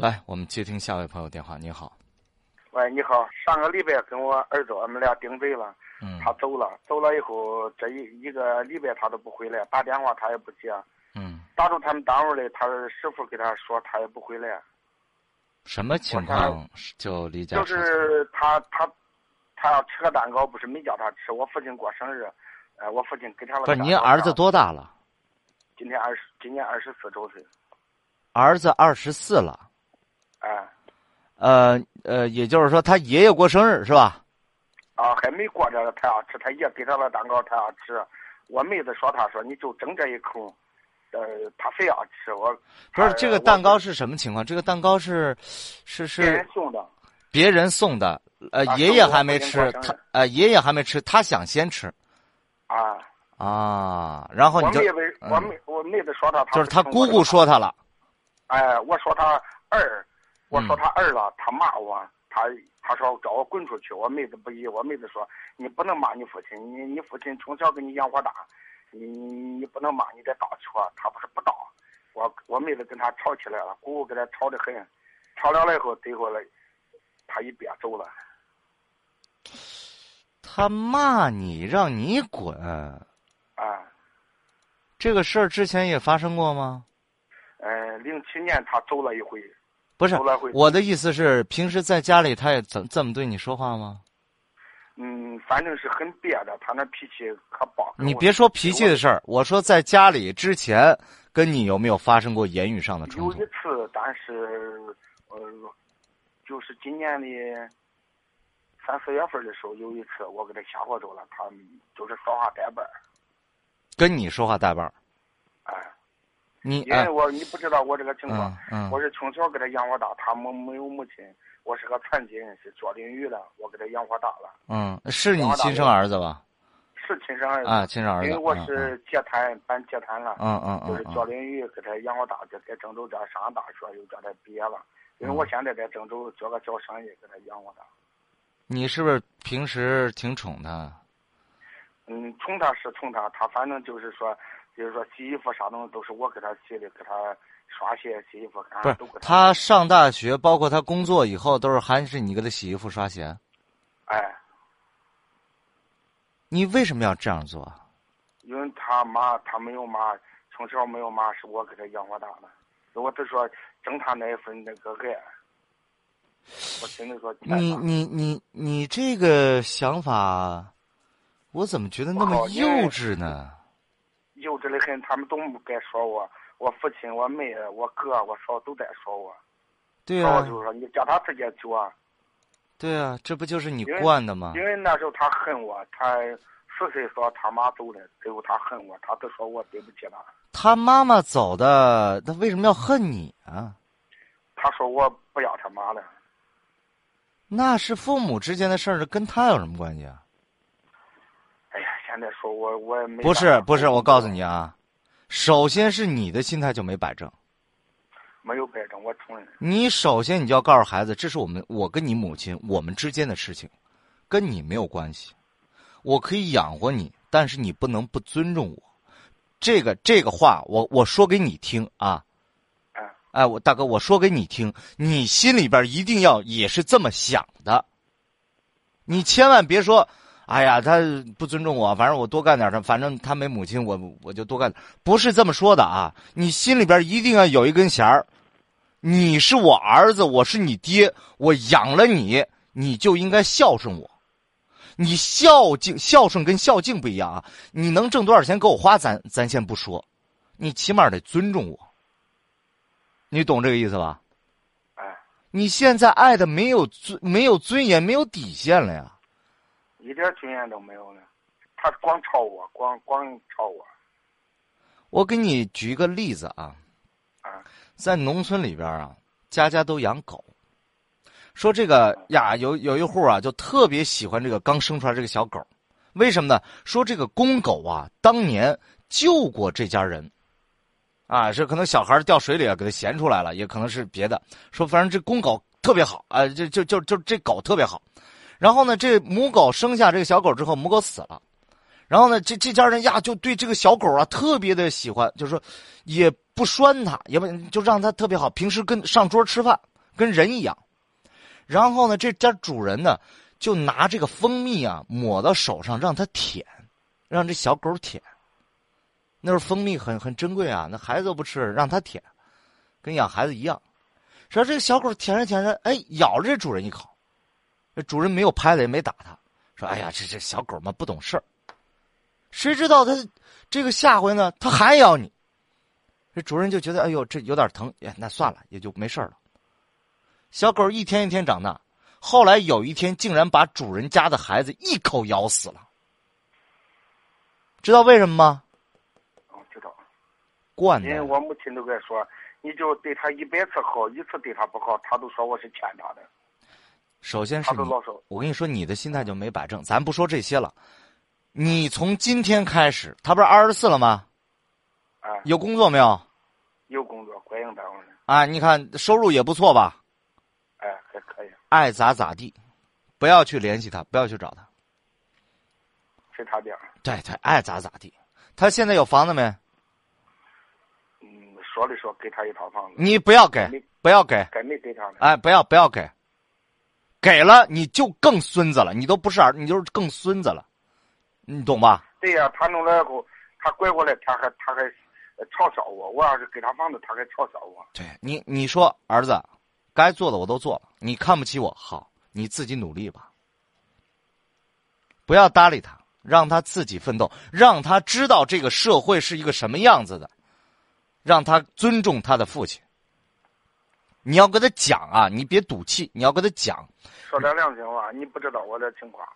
来，我们接听下一位朋友电话。你好，喂，你好，上个礼拜跟我儿子我们俩顶嘴了，嗯他走了，走了以后这一一个礼拜他都不回来，打电话他也不接，嗯，打到他们单位来，他师傅给他说他也不回来，什么情况就离家就？是他他他要吃个蛋糕，不是没叫他吃，我父亲过生日，呃，我父亲给他了不。您儿子多大了？今年二十，今年二十四周岁，儿子二十四了，哎、呃呃，也就是说他爷爷过生日是吧？啊，还没过着，他要吃，他爷给他了蛋糕，他要吃。我妹子说，他说你就整这一口，呃，他非要吃。我不是这个蛋糕是什么情况？这个蛋糕是是是别人送的，别人送的，呃，啊爷爷还没吃他日呃爷爷还没吃，他想先吃啊。啊，然后你就我妹子，嗯我妹我妹子说他，他就是他姑姑说他了，哎，我说他二，我说嗯他儿了，他骂我，他他说找我滚出去。我妹子不依，我妹子说你不能骂你父亲，你你父亲从小给你养活大，你你不能骂，你得道歉。他不是不道，我我妹子跟他吵起来了，姑姑跟他吵得很，吵了了以后，最后了，他一边走了。他骂你让你滚，啊，这个事儿之前也发生过吗？呃，零七年他走了一回，不是我的意思是，平时在家里他也怎这么对你说话吗？嗯，反正是很憋的，他那脾气可暴。你别说脾气的事儿，我说在家里之前跟你有没有发生过言语上的冲突有一？次，但是呃，就是今年的三四月份的时候，有一次我给他吓唬住了，他就是说话带班儿，跟你说话带把儿，哎，你哎因为我你不知道我这个情况嗯，嗯我是从小给他养活大，他没没有母亲，我是个残疾人，是做淋浴的，我给他养活大了，嗯，是你亲生儿子吧？是亲生儿子，啊，亲生儿子。因为我嗯是接摊办接瘫了，嗯嗯就是做淋浴给他养活大，就在郑州这上大学，又叫他毕业了，因为我现在在郑州做个小生意，给他养活大。你是不是平时挺宠他？嗯，宠他是宠他，他反正就是说，就是说洗衣服啥东西都是我给他洗的，给他刷鞋、洗衣服他。他上大学，包括他工作以后，都是还是你给他洗衣服、刷鞋。哎，你为什么要这样做啊？因为他妈他没有妈，从小没有妈，是我给他养活大的。如果都说挣他那一份那个爱，你你你你这个想法，我怎么觉得那么幼稚呢？幼稚的很，他们都不该说我，我父亲、我妹、我哥、我嫂都在说我。对啊，就是说你叫他直接做啊，对啊，这不就是你惯的吗？因为那时候他恨我，他十岁说他妈走了，最后他恨我，他都说我对不起他。他妈妈走的，他为什么要恨你啊？他说我不要他妈了。那是父母之间的事儿，跟他有什么关系啊？哎呀，现在说我我也没不是不是，我告诉你啊，首先是你的心态就没摆正。没有摆正，我承认。你首先你就要告诉孩子，这是我们我跟你母亲我们之间的事情，跟你没有关系。我可以养活你，但是你不能不尊重我。这个这个话，我我说给你听啊。嗯哎，我大哥，我说给你听，你心里边一定要也是这么想的。你千万别说，哎呀，他不尊重我，反正我多干点他，反正他没母亲，我我就多干点。不是这么说的啊！你心里边一定要有一根弦儿，你是我儿子，我是你爹，我养了你，你就应该孝顺我。你孝敬孝顺跟孝敬不一样啊！你能挣多少钱给我花，咱咱先不说，你起码得尊重我。你懂这个意思吧？哎，你现在爱的没有尊没有尊严，没有底线了呀！一点经验都没有呢。他光抄我，光光抄我。我给你举一个例子啊，啊，在农村里边啊，家家都养狗。说这个呀，有有一户啊，就特别喜欢这个刚生出来这个小狗，为什么呢？说这个公狗啊，当年救过这家人，啊，是可能小孩掉水里啊，给它衔出来了，也可能是别的。说反正这公狗特别好啊，就就就就这狗特别好。然后呢，这母狗生下这个小狗之后，母狗死了。然后呢，这这家人呀，就对这个小狗啊特别的喜欢，就是说也不拴它，也不就让它特别好。平时跟上桌吃饭，跟人一样。然后呢，这家主人呢，就拿这个蜂蜜啊抹到手上，让它舔，让这小狗舔。那时候蜂蜜很很珍贵啊，那孩子都不吃，让它舔，跟养孩子一样。说这个小狗舔着舔着，哎，咬着这主人一口，主人没有拍他，也没打他，说：“哎呀，这这小狗嘛不懂事儿。”谁知道他这个下回呢，他还咬你。这主人就觉得，哎呦，这有点疼，哎，那算了，也就没事了。小狗一天一天长大，后来有一天竟然把主人家的孩子一口咬死了。知道为什么吗？我知道。惯的。因为我母亲都该说，你就对他一百次好，一次对他不好，他都说我是欠他的。首先是你，我跟你说，你的心态就没摆正。咱不说这些了，你从今天开始，他不是二十四了吗？啊。有工作没有？有工作，国营单位。啊，你看收入也不错吧？哎，还可以。爱咋咋地，不要去联系他，不要去找他。是他便。对对，爱咋咋地。他现在有房子没？嗯，说的说给他一套房子。你不要给，不要给。给没给他呢。哎，不要不要给。给了你就更孙子了，你都不是儿，你就是更孙子了，你懂吧？对呀，他弄了后，他拐过来，他还他还嘲笑我。我要是给他房子，他还嘲笑我。对你，你说儿子，该做的我都做了，你看不起我，好，你自己努力吧，不要搭理他，让他自己奋斗，让他知道这个社会是一个什么样子的，让他尊重他的父亲。你要跟他讲啊，你别赌气，你要跟他讲。说点良心话，你不知道我的情况，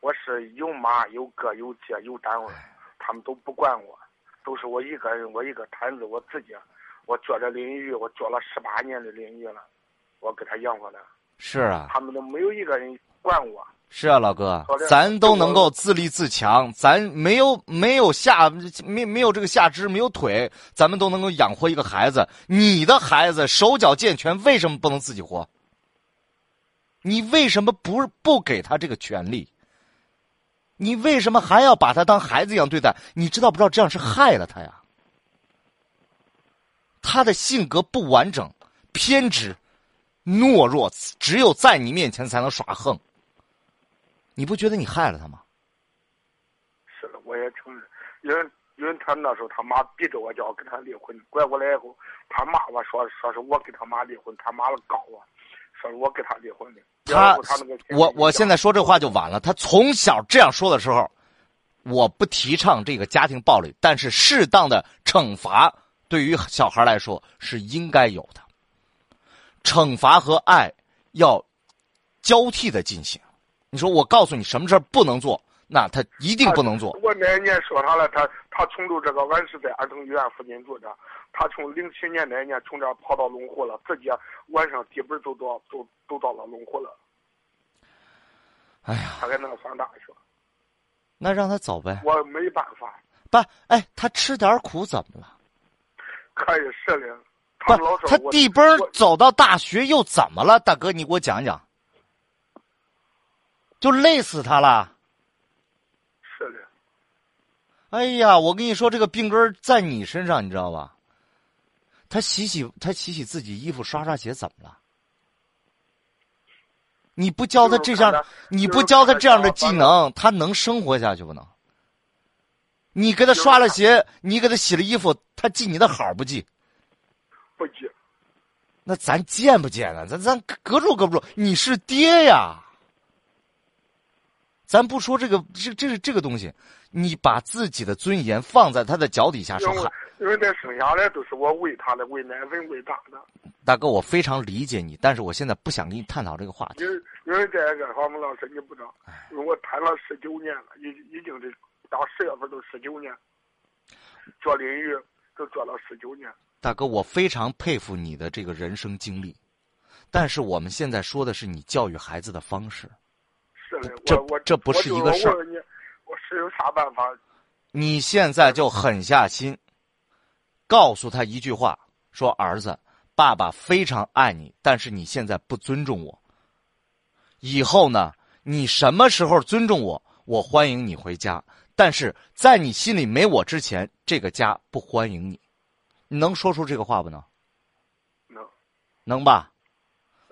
我是有妈有哥有姐有单位，他们都不管我，都是我一个人，我一个摊子，我自己，我做着淋浴，我做了十八年的淋浴了，我给他养活的。是啊。他们都没有一个人管我。是啊，老哥，咱都能够自立自强，咱没有没有下没没有这个下肢，没有腿，咱们都能够养活一个孩子。你的孩子手脚健全，为什么不能自己活？你为什么不不给他这个权利？你为什么还要把他当孩子一样对待？你知道不知道这样是害了他呀？他的性格不完整、偏执、懦弱，只有在你面前才能耍横。你不觉得你害了他吗？是的，我也承认，因为因为他那时候他妈逼着我就要跟他离婚，拐过来以后，他骂我说说是我跟他妈离婚，他妈告我，说是我跟他离婚的。他他那个我我现在说这话就晚了。他从小这样说的时候，我不提倡这个家庭暴力，但是适当的惩罚对于小孩来说是应该有的。惩罚和爱要交替的进行。你说我告诉你什么事儿不能做，那他一定不能做。我那一年说他了，他他从住这个俺是在儿童医院附近住着，他从零七年那一年从这跑到龙湖了，直接晚上基本走到走走到了龙湖了。哎呀，他在那上大学。那让他走呗。我没办法。不，哎，他吃点苦怎么了？可以是的。不，他低本走到大学又怎么了？大哥，你给我讲讲。就累死他了。是的。哎呀，我跟你说，这个病根在你身上，你知道吧？他洗洗，他洗洗自己衣服，刷刷鞋，怎么了？你不教他这样，你不教他这样的技能，他能生活下去不能？你给他刷了鞋，你给他洗了衣服，他记你的好不记？不记。那咱见不见啊？咱咱隔住隔不住？你是爹呀！咱不说这个，这这是这个东西，你把自己的尊严放在他的脚底下说话。因为他生下来都是我喂他的，喂奶粉喂大的。大哥，我非常理解你，但是我现在不想跟你探讨这个话题。因为因为这个，黄木老师你不知道，因为我谈了十九年了，已已经这到十月份都十九年，做淋浴都做了十九年。大哥，我非常佩服你的这个人生经历，但是我们现在说的是你教育孩子的方式。这这不是一个事儿。我是有啥办法？你现在就狠下心，告诉他一句话：说儿子，爸爸非常爱你，但是你现在不尊重我。以后呢，你什么时候尊重我，我欢迎你回家。但是在你心里没我之前，这个家不欢迎你。你能说出这个话不能？能。能吧？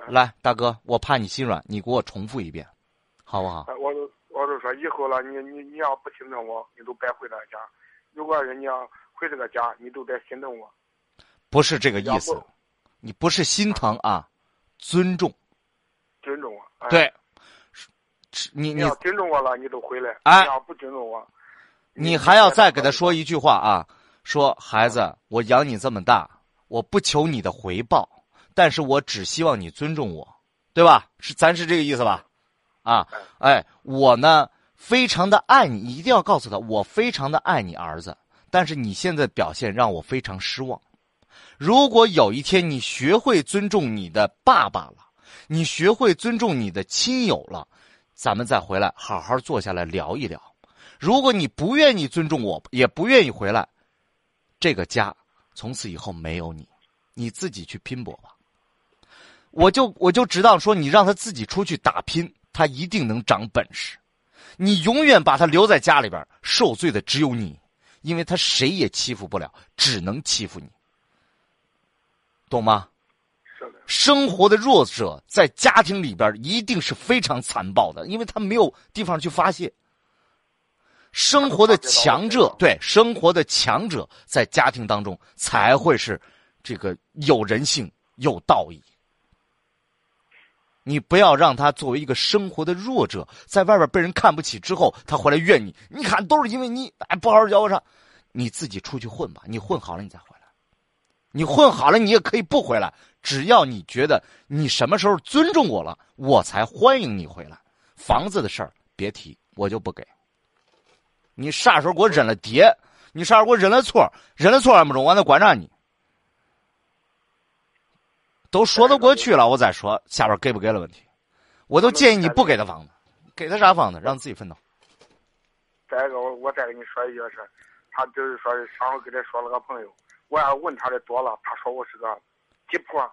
来，大哥，我怕你心软，你给我重复一遍，好不好？我都我都说以后了，你你你要不心疼我，你都别回这个家。如果是你要回这个家，你都得心疼我。不是这个意思，你不是心疼啊，尊重。尊重我。对。你你要尊重我了，你都回来。哎。你要不尊重我，你还要再给他说一句话啊？说孩子，我养你这么大，我不求你的回报。但是我只希望你尊重我，对吧？是咱是这个意思吧？啊，哎，我呢非常的爱你，一定要告诉他，我非常的爱你儿子。但是你现在表现让我非常失望。如果有一天你学会尊重你的爸爸了，你学会尊重你的亲友了，咱们再回来好好坐下来聊一聊。如果你不愿意尊重我，也不愿意回来，这个家从此以后没有你，你自己去拼搏吧。我就我就知道说，你让他自己出去打拼，他一定能长本事。你永远把他留在家里边，受罪的只有你，因为他谁也欺负不了，只能欺负你，懂吗？生活的弱者在家庭里边一定是非常残暴的，因为他没有地方去发泄。生活的强者，对生活的强者，在家庭当中才会是这个有人性、有道义。你不要让他作为一个生活的弱者，在外边被人看不起之后，他回来怨你。你看，都是因为你哎不好好教上，你自己出去混吧。你混好了，你再回来。你混好了，你也可以不回来。只要你觉得你什么时候尊重我了，我才欢迎你回来。房子的事儿别提，我就不给。你啥时候给我认了爹？你啥时候给我认了错？认了错还不中，我还管着你。都说得过去了，我再说下边给不给的问题，我都建议你不给他房子，给他啥房子，让自己奋斗。再一个，我我再跟你说一件事，他就是说上回跟他说了个朋友，我要问他的多了，他说我是个鸡婆。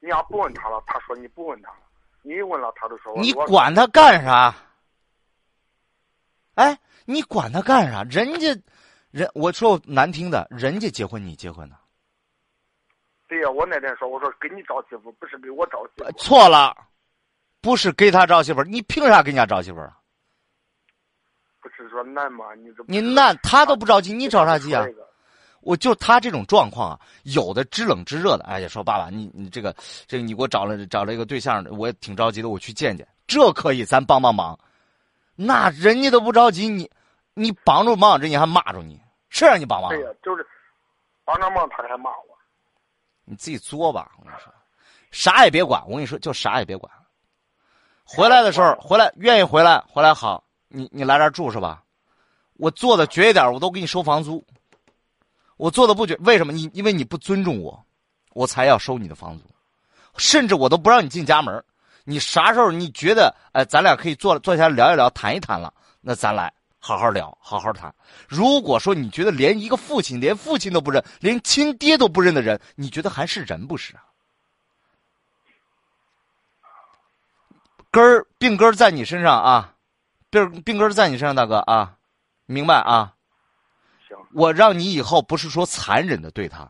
你要不问他了，他说你不问他了，你问了他就说。你管他干啥？哎，你管他干啥？人家，人我说难听的，人家结婚你结婚呢？对呀，我那天说，我说给你找媳妇，不是给我找媳妇。错了，不是给他找媳妇，你凭啥给人家找媳妇啊？不是说难吗？你这你难，他都不着急，你着啥急啊？我就他这种状况啊，有的知冷知热的，哎呀，说爸爸，你你这个这个你给我找了找了一个对象，我也挺着急的，我去见见，这可以，咱帮帮忙。那人家都不着急，你你帮着忙，人家还骂着你，谁让你帮忙？对呀，就是帮着忙，他还骂我。你自己作吧，我跟你说，啥也别管。我跟你说，就啥也别管。回来的时候，回来愿意回来，回来好。你你来这儿住是吧？我做的绝一点，我都给你收房租。我做的不绝，为什么？你因为你不尊重我，我才要收你的房租。甚至我都不让你进家门。你啥时候你觉得哎，咱俩可以坐坐下来聊一聊，谈一谈了，那咱来。好好聊，好好谈。如果说你觉得连一个父亲、连父亲都不认，连亲爹都不认的人，你觉得还是人不是啊？根儿病根儿在你身上啊，病病根儿在你身上，大哥啊，明白啊？行。我让你以后不是说残忍的对他，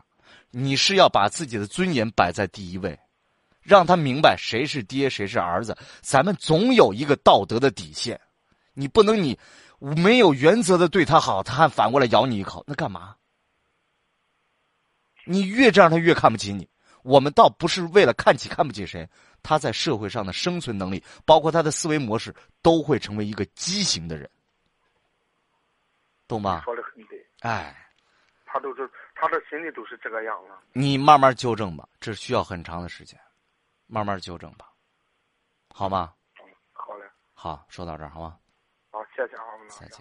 你是要把自己的尊严摆在第一位，让他明白谁是爹，谁是儿子。咱们总有一个道德的底线，你不能你。没有原则的对他好，他还反过来咬你一口，那干嘛？你越这样，他越看不起你。我们倒不是为了看起看不起谁，他在社会上的生存能力，包括他的思维模式，都会成为一个畸形的人，懂吗？说的很对。哎，他都是他的心里都是这个样了。你慢慢纠正吧，这需要很长的时间，慢慢纠正吧，好吗？好嘞。好，说到这儿，好吗？谢谢啊，再见。